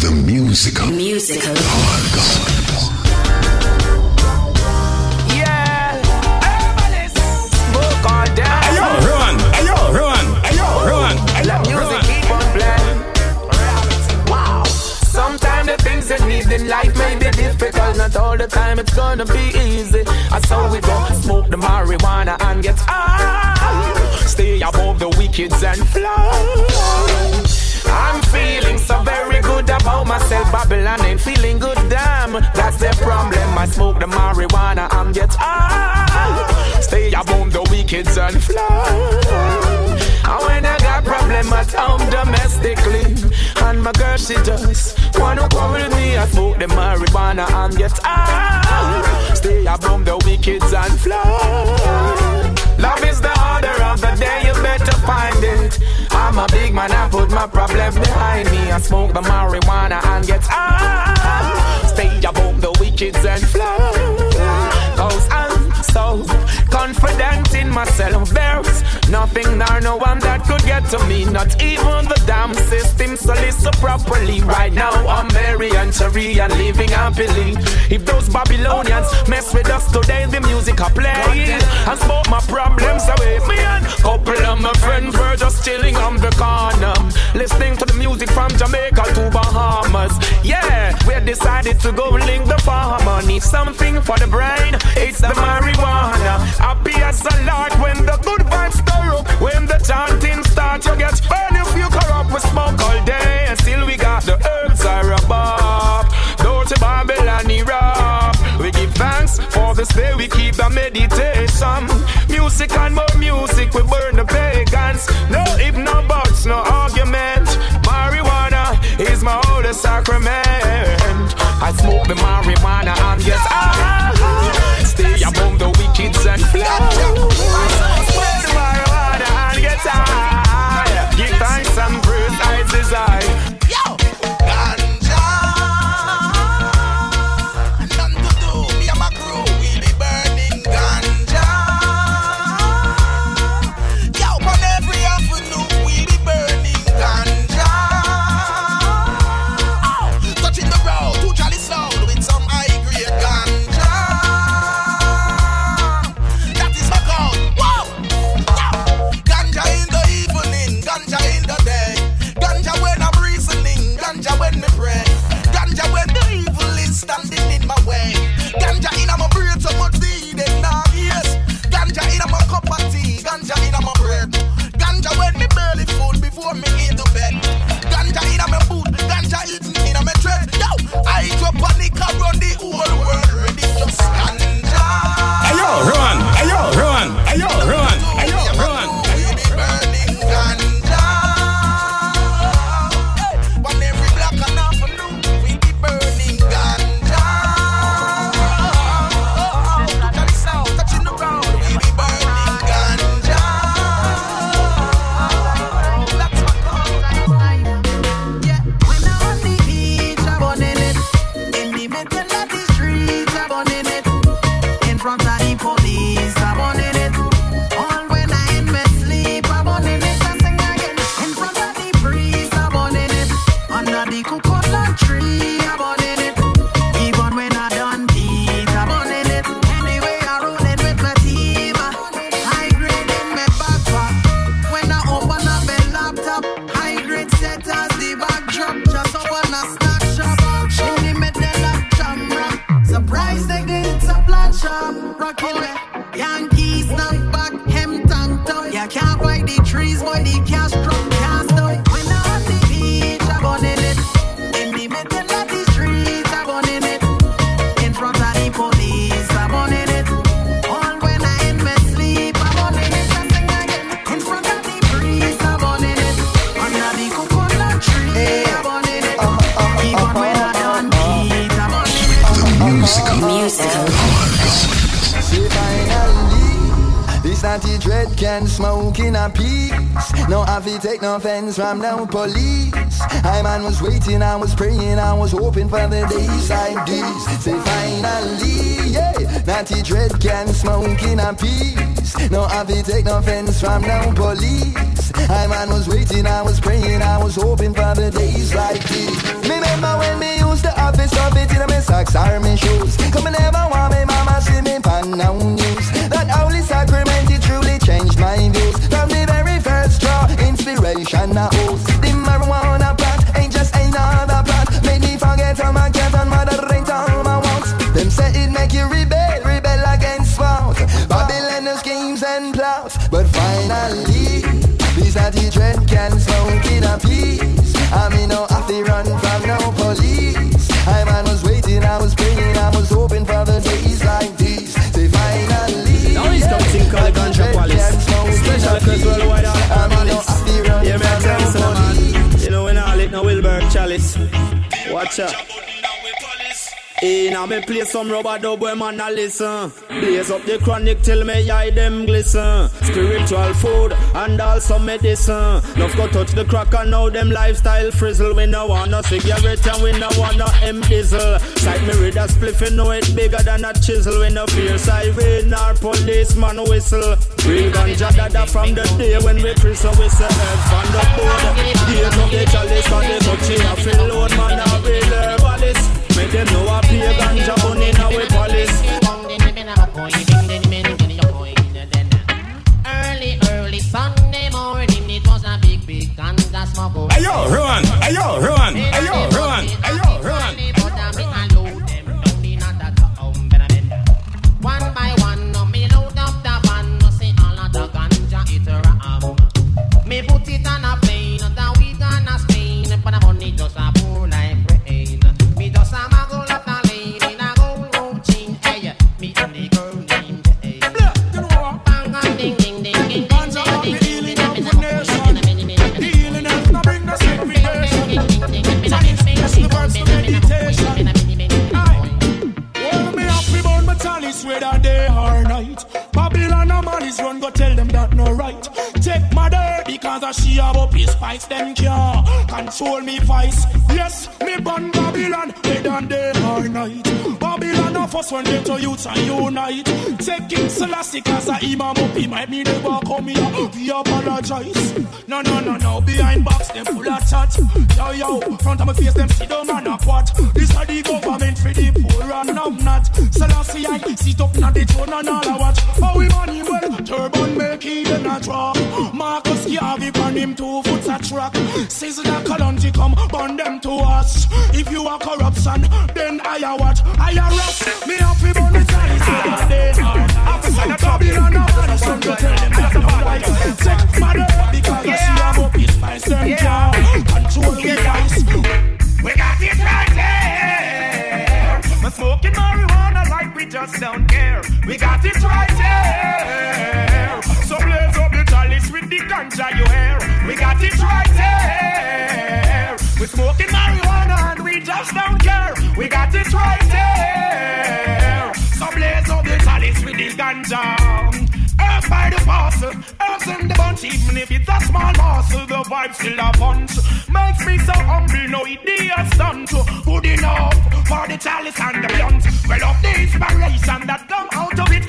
The musical. Musical. Yeah. Herbalist. Smoke all day. Ayo, run! Ayo, run! Ayo, run! Ayo, Music keep on playing. Wow. Sometimes the things you need in life may be difficult. Not all the time it's gonna be easy. I saw we go smoke the marijuana and get high. Stay above the wickeds and fly. I'm feeling so very good about myself. Babylon ain't feeling good, damn. That's the problem. I smoke the marijuana and get high. Stay above the wickeds and fly. And when I got problem at home domestically, and my girl she just wanna go me, I smoke the marijuana and get high. Stay above the wickeds and fly. Love is the order I'm a big man, I put my problems behind me. I smoke the marijuana and get high. Stay above the wickeds and fly. Cause I'm so confident in myself. There's nothing nor no one that could get to me. Not even the damn system. So listen properly. Right now I'm very entry and living happily. If those Babylonians mess with us today, the music I play and smoke my problems away. Me and couple of my friends were just chilling on the corner, listening to the music from Jamaica to Bahamas. Yeah, we decided to go link the farmer. Need something for the brain. It's the marijuana. Happy as a lark when the good vibes the chanting starts, you get burned if you corrupt. We smoke all day and still we got the herbs are above. Dirty Babylon rap. We give thanks for this day. We keep the meditation. Music and more music. We burn the pagans. No if no buts, no argument. Marijuana is my holy sacrament. I smoke the marijuana and yes, I the trees, can smoke in a peace. No, I feel take no offense from no police. I man was waiting, I was praying, I was hoping for the days like these. Say finally, yeah, Natty Dread can smoke in a peace. No, I feel take no offense from no police. I man was waiting, I was praying, I was hoping for the days like these. Remember when me used to have this of it in my socks army my shoes? Come and never want me mama see me pan down news. That holy sacrament Natty Dread can smoke in a peace. I mean, no, have to run from no police. I man was waiting, I was praying, I was hoping for the days like these. They finally. Now he's got thing called the ganja palace. Special request worldwide uh, all the palace. Yeah, man, tell you so, man. You know, when I lit no Wilbur chalice. Watch out. A me play some rubber dub where man a listen. Blaze up the chronic till me eye them glisten. Spiritual food and also medicine. Love go touch the crack and now them lifestyle frizzle. We no want no cigarette and we no want no M diesel. Sight me read a spliff and know it bigger than a chisel. We no fear siren or policeman whistle. Real ganja dada from the day when we press a whistle head from the can't control me vice. Yes, me burn Babylon whether day or night. Babylon of us when they to youth and unite. Take King Selassie cause a imam up he might me never come here. We apologize. No, no, no, no, behind box them full of chat. Yo, yo, front of my face them sit down and a quat. This are the government for the poor and I'm not. Selassie I sit up na the throne and all I watch. How well, turban make even a draw. Marcus Garvey on him two foot a track. Sizzle the Kalonji come, burn them to us. If you are corruption, then I a watch. I a rock, me have to burn the chalice a day. Officer, the Babylon of the sun to tell them that's not right. Check mother, because I see I'm up spice, them can't control the vice. We got it right here. We're smoking marijuana like we just don't care. We got it right here. So blaze up the chalice with the ganja you hear. We got it right here. We're smoking marijuana and we just don't care. We got it right here. So blaze up the chalice with the ganja. Earth by the parcel, earth in the bunch, even if it's a small parcel, the vibe still a punch. Makes me so hungry, no idiot stunt. Good enough for the chalice and the blunt. Well, of the inspiration that come out of it,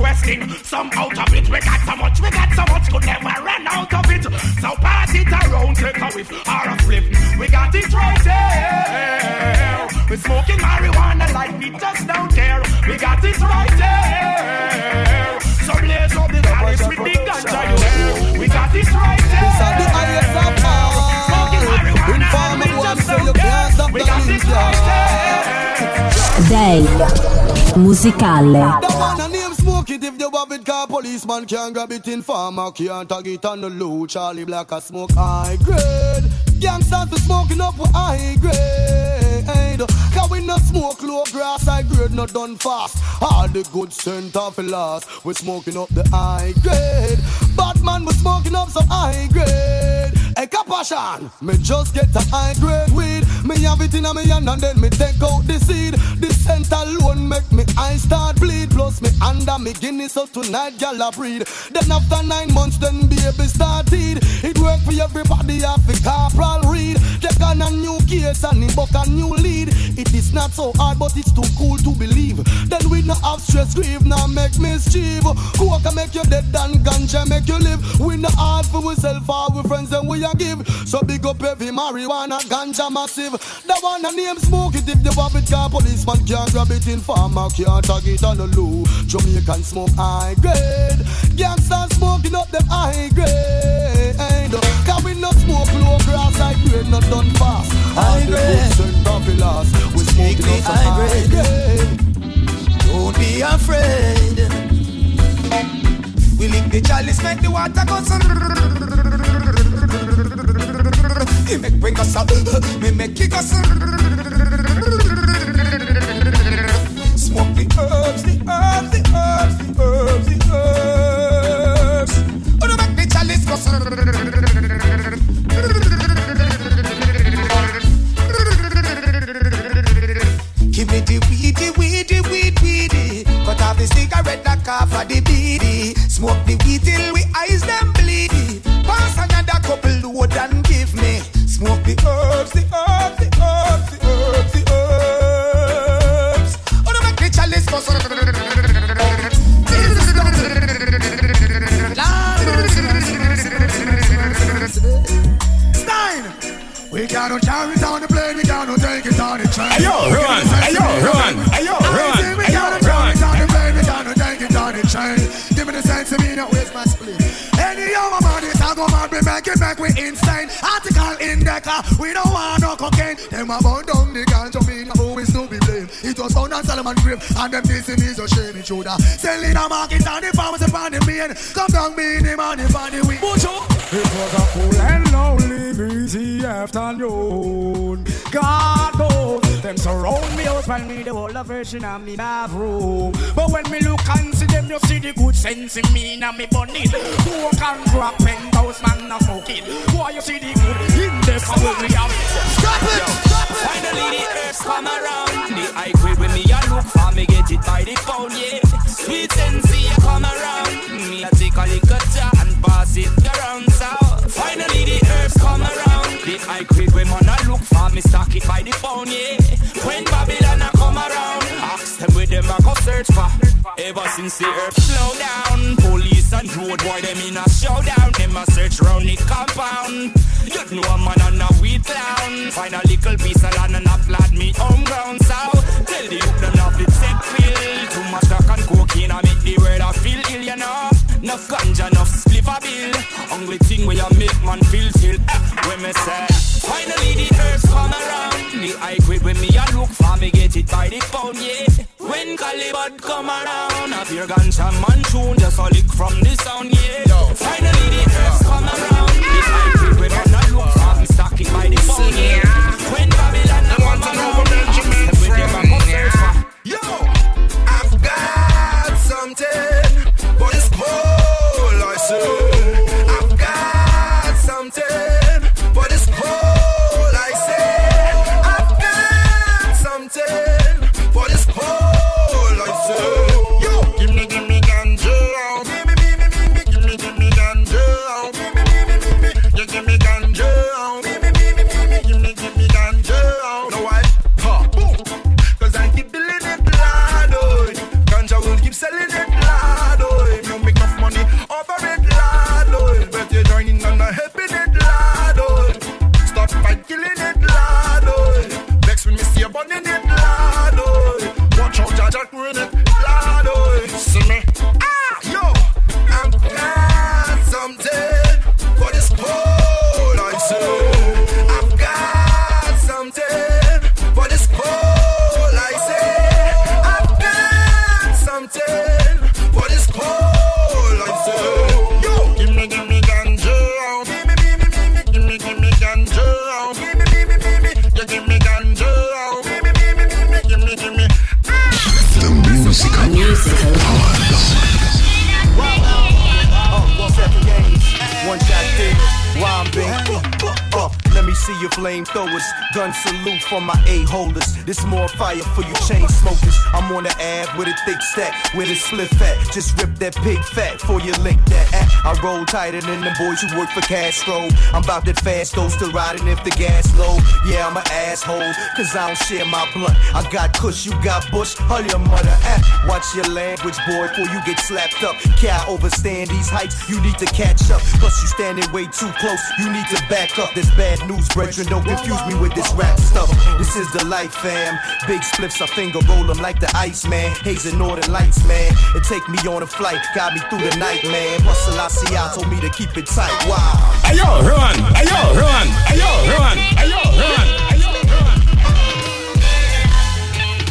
requesting some out of it. We got so much, we got so much, could never run out of it. So pass it around, take a whiff or a flip. We got it right here. We're smoking marijuana like we just don't care. We got it right here. So blaze up the chalice with the ganja you hear. We got it right here. These are the highest of all. Smoking marijuana Inform and we one just so don't you can't care. stop We the got it right here. Day musicale. Have it car policeman can't grab it in farmer can't tag it on the low Charlie Black a smoke high grade. Gangsters be smoking up with high grade. Cause we not smoke low grass high grade not done fast. All the good scent of the last We smoking up the high grade. Batman we smoking up some high grade. Hey Capashan Me just get a high grade weed Me have it in a me hand and then me take out the seed. The scent alone make me eyes start bleed. Plus me under me Guinness so tonight gal a breed. Then after nine months then baby started. It work for everybody have the corporal read. Take on a new case and him book a new lead. It is not so hard but it's too cool to believe. Then we no have stress grieve now make mischief. Coke can make you dead and ganja make you live. We no hard for or we friends and we a give. So big up every marijuana ganja massive The one a name smoke it if you have it car policeman can't grab it in farmer can't tag it on the low Jamaican smoke high grade Gangsters smoking up them high grade Cause we not smoke low grass high grade not done fast High grade. Send coffee last We smoking up some high grade. grade Don't be afraid. We lick the chalice, make the water go. He make bring us up, me make kick us. Smoke the herbs, the herbs, the herbs, the herbs, the herbs. Oh, no, make the chalice go. Give me the weedy, weedy, weed, weedy. Cut off the cigarette, knock off of the beady. Smoke the weed till we Give me not waste my split. Any young man, it's a go mad, we make it back, we insane. Article in the car, we don't want no cocaine. Them a Solomon grave, and them dissing is a shame, it shoulda. Selling a market and the farmers upon the main. Come down, me in the money, for the week. It was a cool and lonely breezy afternoon. God knows them surround me out while me the whole of version of me bathroom. But when me look and see them, you see the good sense in me and me bunny. Who can drop penthouse man a smoking? Why you see the good in the power we have? Stop it! Finally the herbs come around. The high grade when me look for me get it by the pound, yeah. Sweet sensi come around. Me a take a of jar and pass it around. So finally the herbs come around. The high grade when man a look for me stock it by the pound, yeah. When Babylon a come around, ask them where them a go search for. Ever since the earth slow down, police and road boy them in a showdown. Them a search round the compound. You know a man and a weed clown. Find a little piece of land and a flat me home ground. So tell the youth them not fit set pill. Too much crack and cocaine I make the world I feel ill, you know. Enough ganja, enough a bill. Only thing where you make man feel chill. Eh, when me say, finally the herbs come around. The high grade when me a look for me get it by the pound, yeah. When Calibut come around, I hear ganja man tune just a lick from the sound, yeah. Finally the herbs come around. The high grade when man a look for me stock it by the pound, yeah. When Babylon a come around, ask them where them a go search for. Yo, I've got something, say. Your flamethrowers. Gun salute for my A holders. This more fire for you chain smokers. I'm on the ab with a thick stack, with a split fat. Just rip that pig fat for you link that. Ah, I roll tighter than the boys who work for Castro. I'm about that fast though, still riding if the gas low. Yeah, I'm an asshole, cause I don't share my blunt. I got Kush, you got Bush, all your mother. Ah, watch your language, boy, before you get slapped up. Can't overstand these heights, you need to catch up. Plus, you standing way too close, you need to back up. This bad news, brethren, don't confuse me with this rap stuff. This is the life, fam. Big spliffs, I finger roll them like the ice, man. Haze and northern lights, man. It take me on a flight, got me through the night, man. Plus, Selassie told me to keep it tight. Wow. Ayo, run! Ayo, run! Ayo, run! Ayo, run! Ayo, run!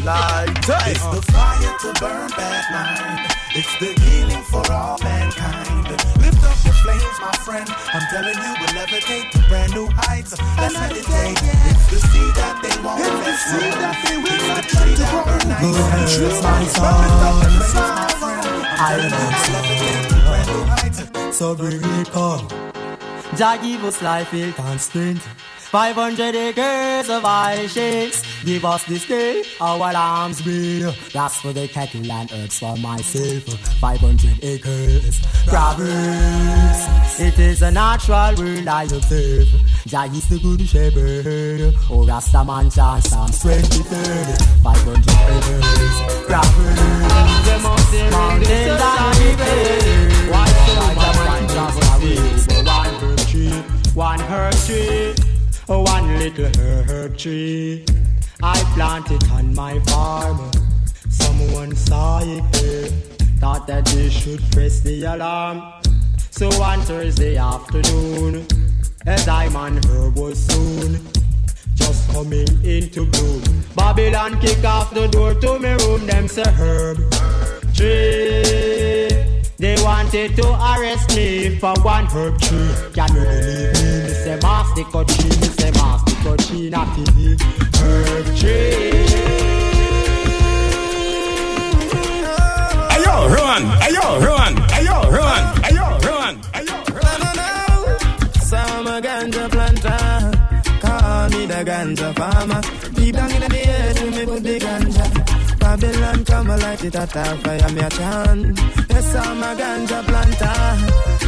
Like that. It's the fire to burn bad mind. It's the healing for all mankind. Friend. I'm telling you, we'll levitate to brand new heights. Let's meditate. It's the seed that they won't let the seed that they will not that burn nice. It's my son. I am So bring it come. Jah give us life, and strength. 500 acres of shakes. Give us this day our lambs breed. That's for the cattle and herbs for myself. 500 acres. Proverbs. It is a natural world I observe. Jah is the good shepherd. Oh, Rasta man chant Psalms 23. 500 acres. Proverbs. Mountains and rivers. One herb tree. One herb tree one little herb tree. I planted on my farm. Someone saw it there, thought that they should press the alarm. So on Thursday afternoon, a diamond herb was soon just coming into bloom. Babylon kick off the door to me room, them say herb tree. They wanted to arrest me for one herb tree. Can you believe me? Me say master cut tree, me say master cut tree, not the herb tree. Ayo, run! Ayo, run! Ayo, run! Ayo, run! Ayo, run! Some ganja planter, call me the ganja farmer. Deep down in the earth, me put the ganja. Babylon come and light it at a fire, me a chant. Yes, I'm a ganja planter.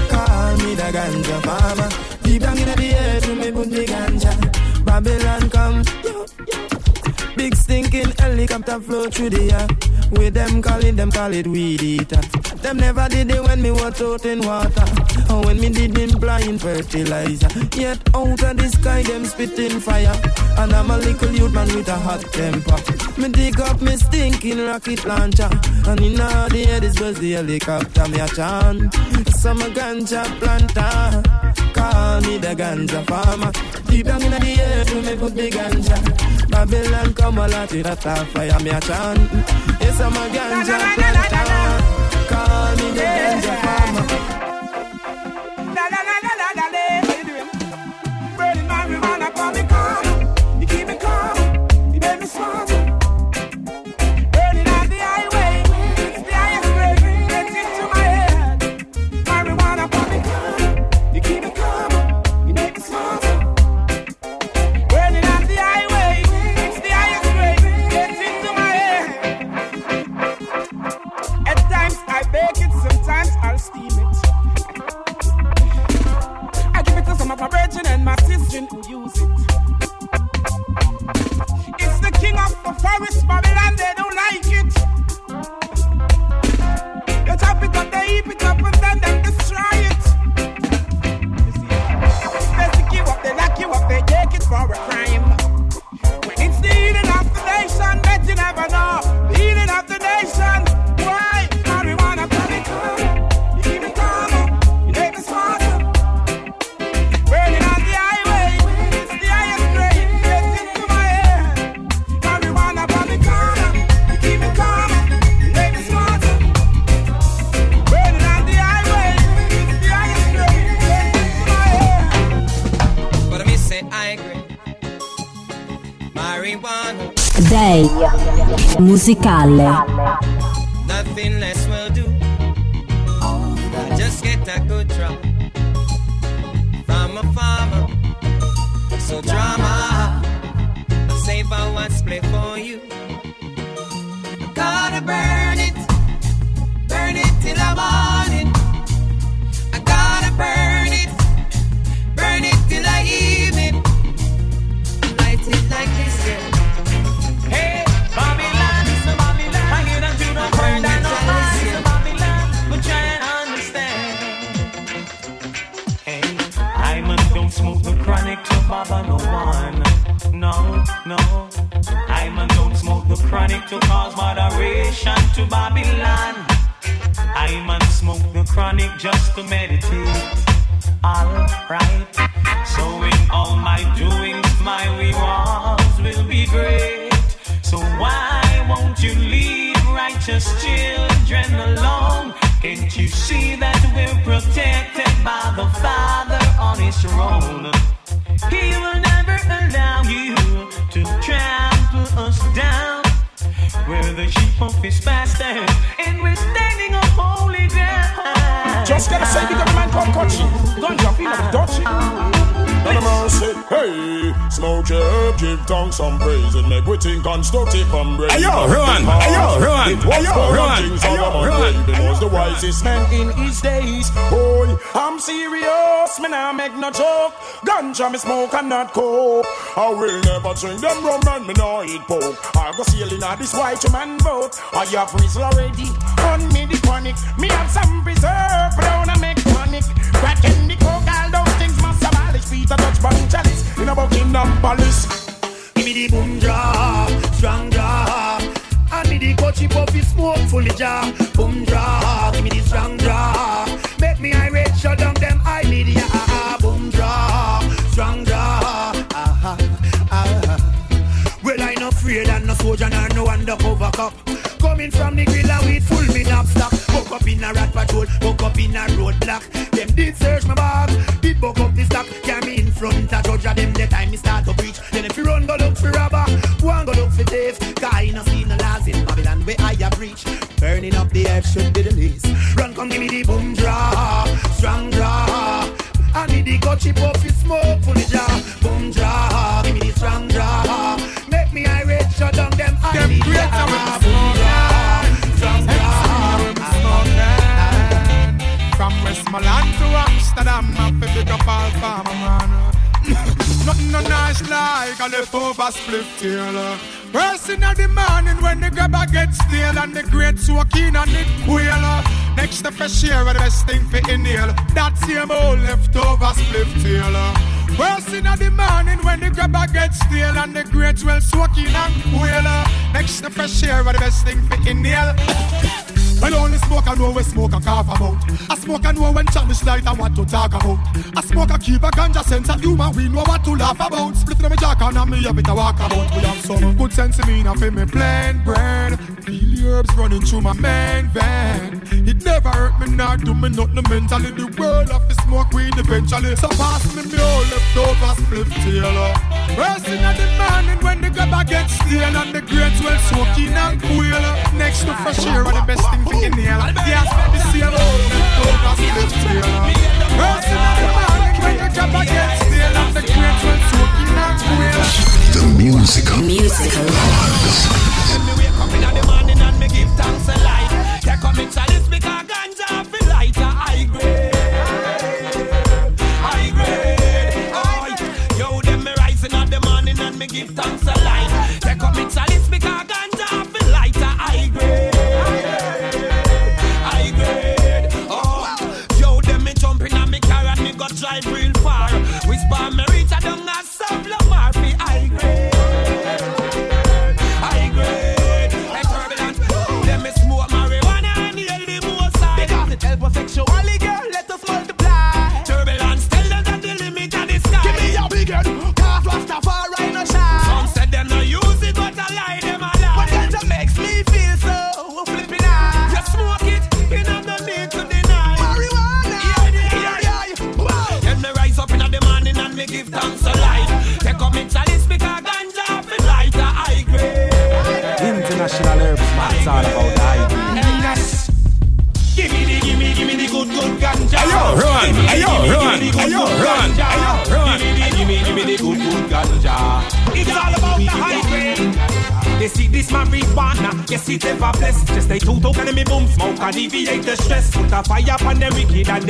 Call me the ganja farmer. Deep down in the earth, me put the ganja. Babylon come. Yo, yo. Big stinking helicopter flow through the air. With them calling, them call it weed eater. Them never did it when me was out in water. Or when me did in blind fertilizer. Yet out of the sky, them spitting fire. And I'm a little youth man with a hot temper. Me dig up me stinking rocket launcher. And in all the air, this was the helicopter, me a chant. Some ganja planter. Call me the ganja farmer. Deep down in the air, to me put the ganja. Babylon come a lot with a fire, me a chant. Yes, I'm a ganja planter. Call me the ganja musicale. Gotta say, big up the man called Kochi. Smoke your herb, give tongue some praise, and make we think constructive and brave. Hey, yo, run. Hey, yo, run. It was Hey, yo, for run. things Hey, yo, all run. He was the wisest man in his days. Boy, I'm serious, me nah make no joke. Ganja me smoke and not coke. I will never drink them rum and me nah eat pork. I go sailing on this white man boat. I have reason already on me the panic. Me have some preserve, but I make panic. Crack in the Feet a Dutch bang chalice in a Buckingham Palace. Give me the boom jaw, strong jaw. I need the coachy puffy smoke fully jar. Boom jaw, give me the strong jaw. Make me irate, shut down them I need ya. Ah, boom jaw, strong. Ah, ah, ah. Well, I no afraid and no soldier nor no undercover cop. Coming from the grill and weed full me knapsack. Buck up in a rat patrol, buck up in a roadblock. Them did search my bag, did buck up the stock. Carry in front of judge them the time me start to preach. Then if you run go look for robber, and go look for thief. Cause I no see no laws in Babylon where I have. Burning up the earth should be the least. Run come give me the boom draw, strong draw. I need the coachy puffy smoke fully jar. Amsterdam, I feel big up all farmer man. Nothing no nice like a leftover split tail. First in the morning when the grabber gets stale and the great soaking and it quail. Next to fresh air, the best thing for inhale. That same old leftover split tail. First in the morning when the grabber gets stale and the great well soaking and quail. Next to fresh air, the best thing for inhale. I only smoke and know we smoke and cough about. I smoke and know when challenge light and what to talk about. I smoke and keep a ganja sense of humor, we know what to laugh about. Split in my jack and me a bit to walk about. We have some good sense in me, now feel me plain brain. Feel herbs running through my main vein. It never hurt me, not do me nothing mentally. The world of the smoke weed eventually. So pass me me all leftover split tail. First in the morning when the grabber gets stale and the great well soaking and quail. Next to fresh air are the best thing for inhale. Yes, the same old leftover split tail. First in the morning when the grabber gets stale and the great well soaking and quail. The musical. Musical. When me wake up in the morning Whisper me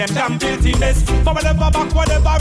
them damn filthiness. For whatever back, whatever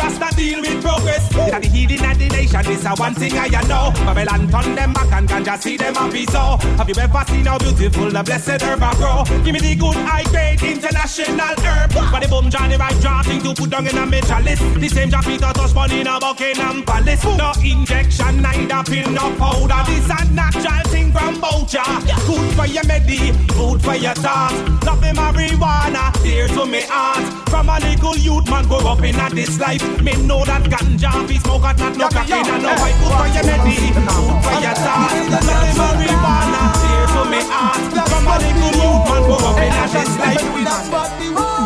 a one thing I know. Babylon turn them back and ganja see them happy so. Have you ever seen how beautiful the blessed herb a grow? Give me the good high grade international herb. But the boom Johnny right draw thing to put down in a metal list. The same Jack Peter touch money in a Buckingham Palace. No injection, neither pill, no powder. This a natural thing from Bocha. Good for your medi, food for your thoughts. Love the marijuana, dear to me heart. From a little youth man grow up in a this life. Me know that ganja be smoke at not no cocaine and no fight over your melody. Food for your thoughts. Let them marijuana tear to me heart. From a little youth man grow up in a just like we That's what we want.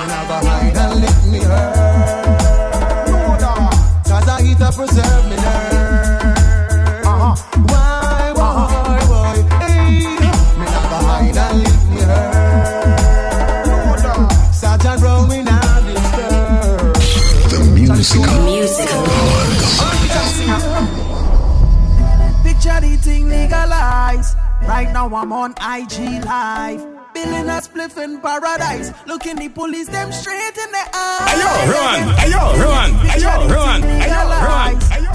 Another hide and let me hurt. Ah. Cause I eat a present. Now I'm on IG Live. Billing a spliff in paradise. Looking the police them straight in the eye. Ayo, run! Ayo, run! Ayo, run! Ayo, run!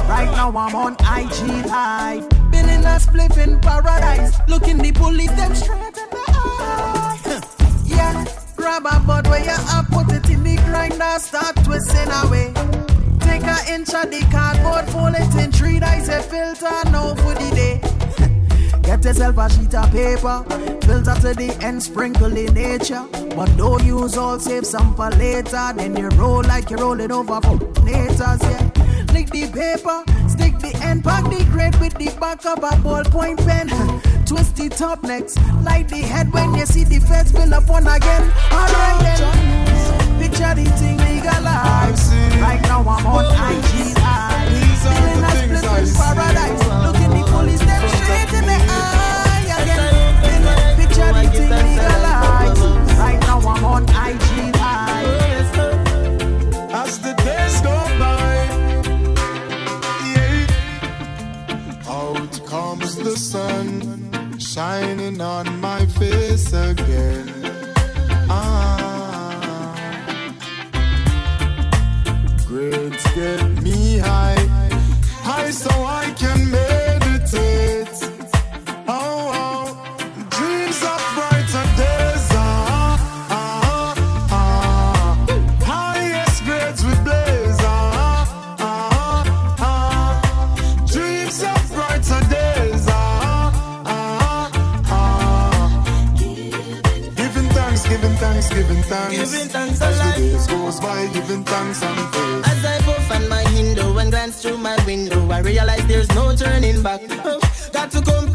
Right now I'm on IG Live. Billing a spliff in paradise. Looking the police them straight in the eye. yeah, grab a bud where you are, put it in the grinder, start twisting away. Take a inch of the cardboard, fold it in three dice, a filter, no for the day. Get yourself a sheet of paper, filter to the end, sprinkle in nature. But don't use all, save some for later. Then you roll like you're rolling over for natures, yeah. Lick the paper, stick the end, pack the grade with the back of a ballpoint pen. Twist the top next, light the head when you see the feds build up one again. Alright then, picture the thing legalized. Right now I'm on IG Live, feeling a split paradise.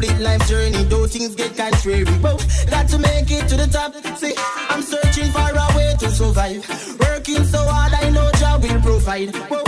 Complete life journey, though things get contrary. Oh, got to make it to the top. See, I'm searching for a way to survive. Working so hard, I know job will provide. Oh,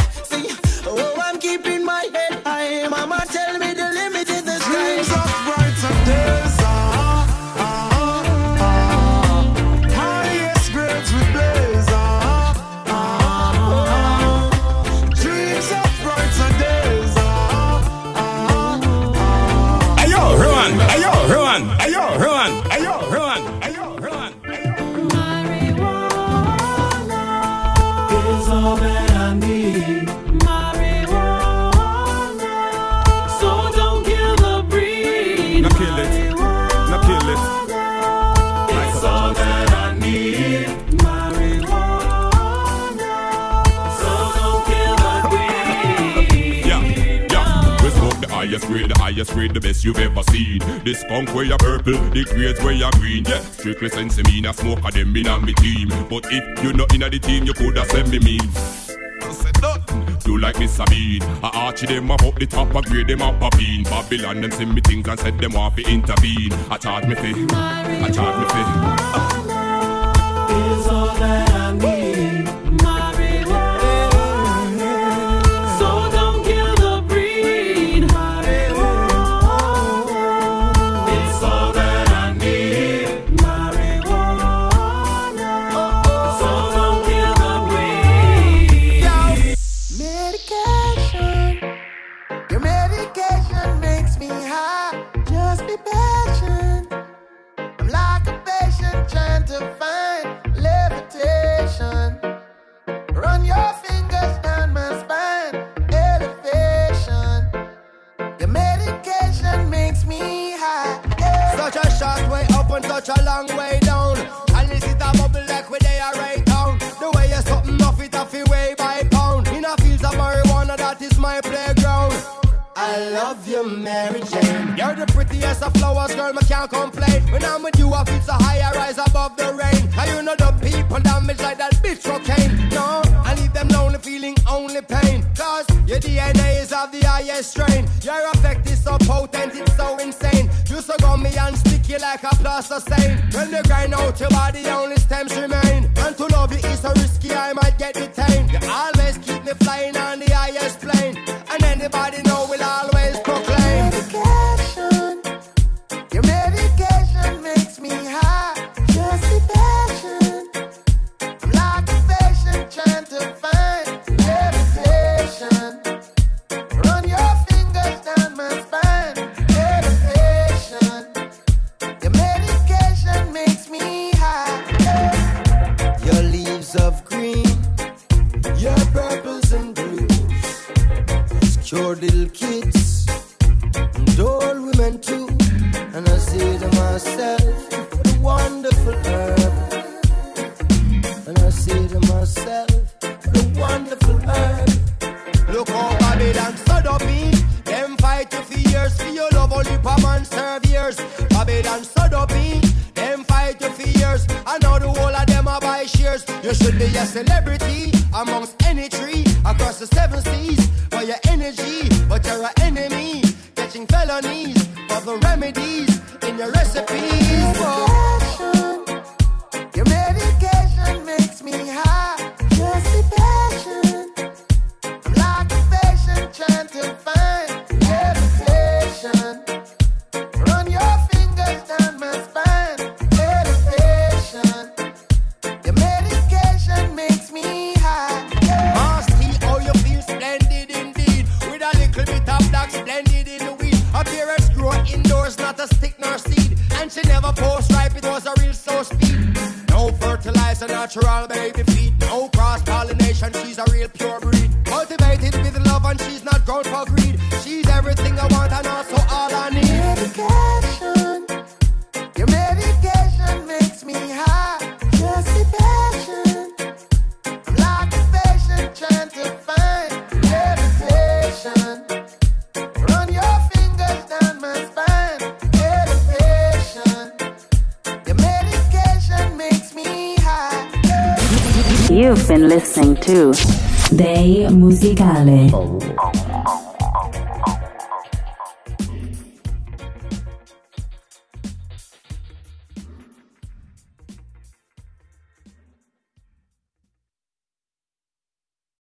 grade, the best you've ever seen. The skunk where you purple, the grades where you green. Yeah, strictly sense me, a smoke of them in on me team. But if you're not in the team, you coulda sent me mean. Do like Miss Sabine I archie them up up the top of grade them up a bean Babylon them send me things and said them want to intervene I charge me fee I charge me fee I love you, Mary Jane. You're the prettiest of flowers, girl, me can't complain. When I'm with you, I feel so high, I rise above the rain. And you know the people damage like that bitch cocaine. No, I leave them lonely, feeling only pain. Cause your DNA is of the highest strain. Your effect is so potent, it's so insane. You so gummy and sticky like a plaster stain. When you grind out your body, only stems remain. And to love you is so of natural baby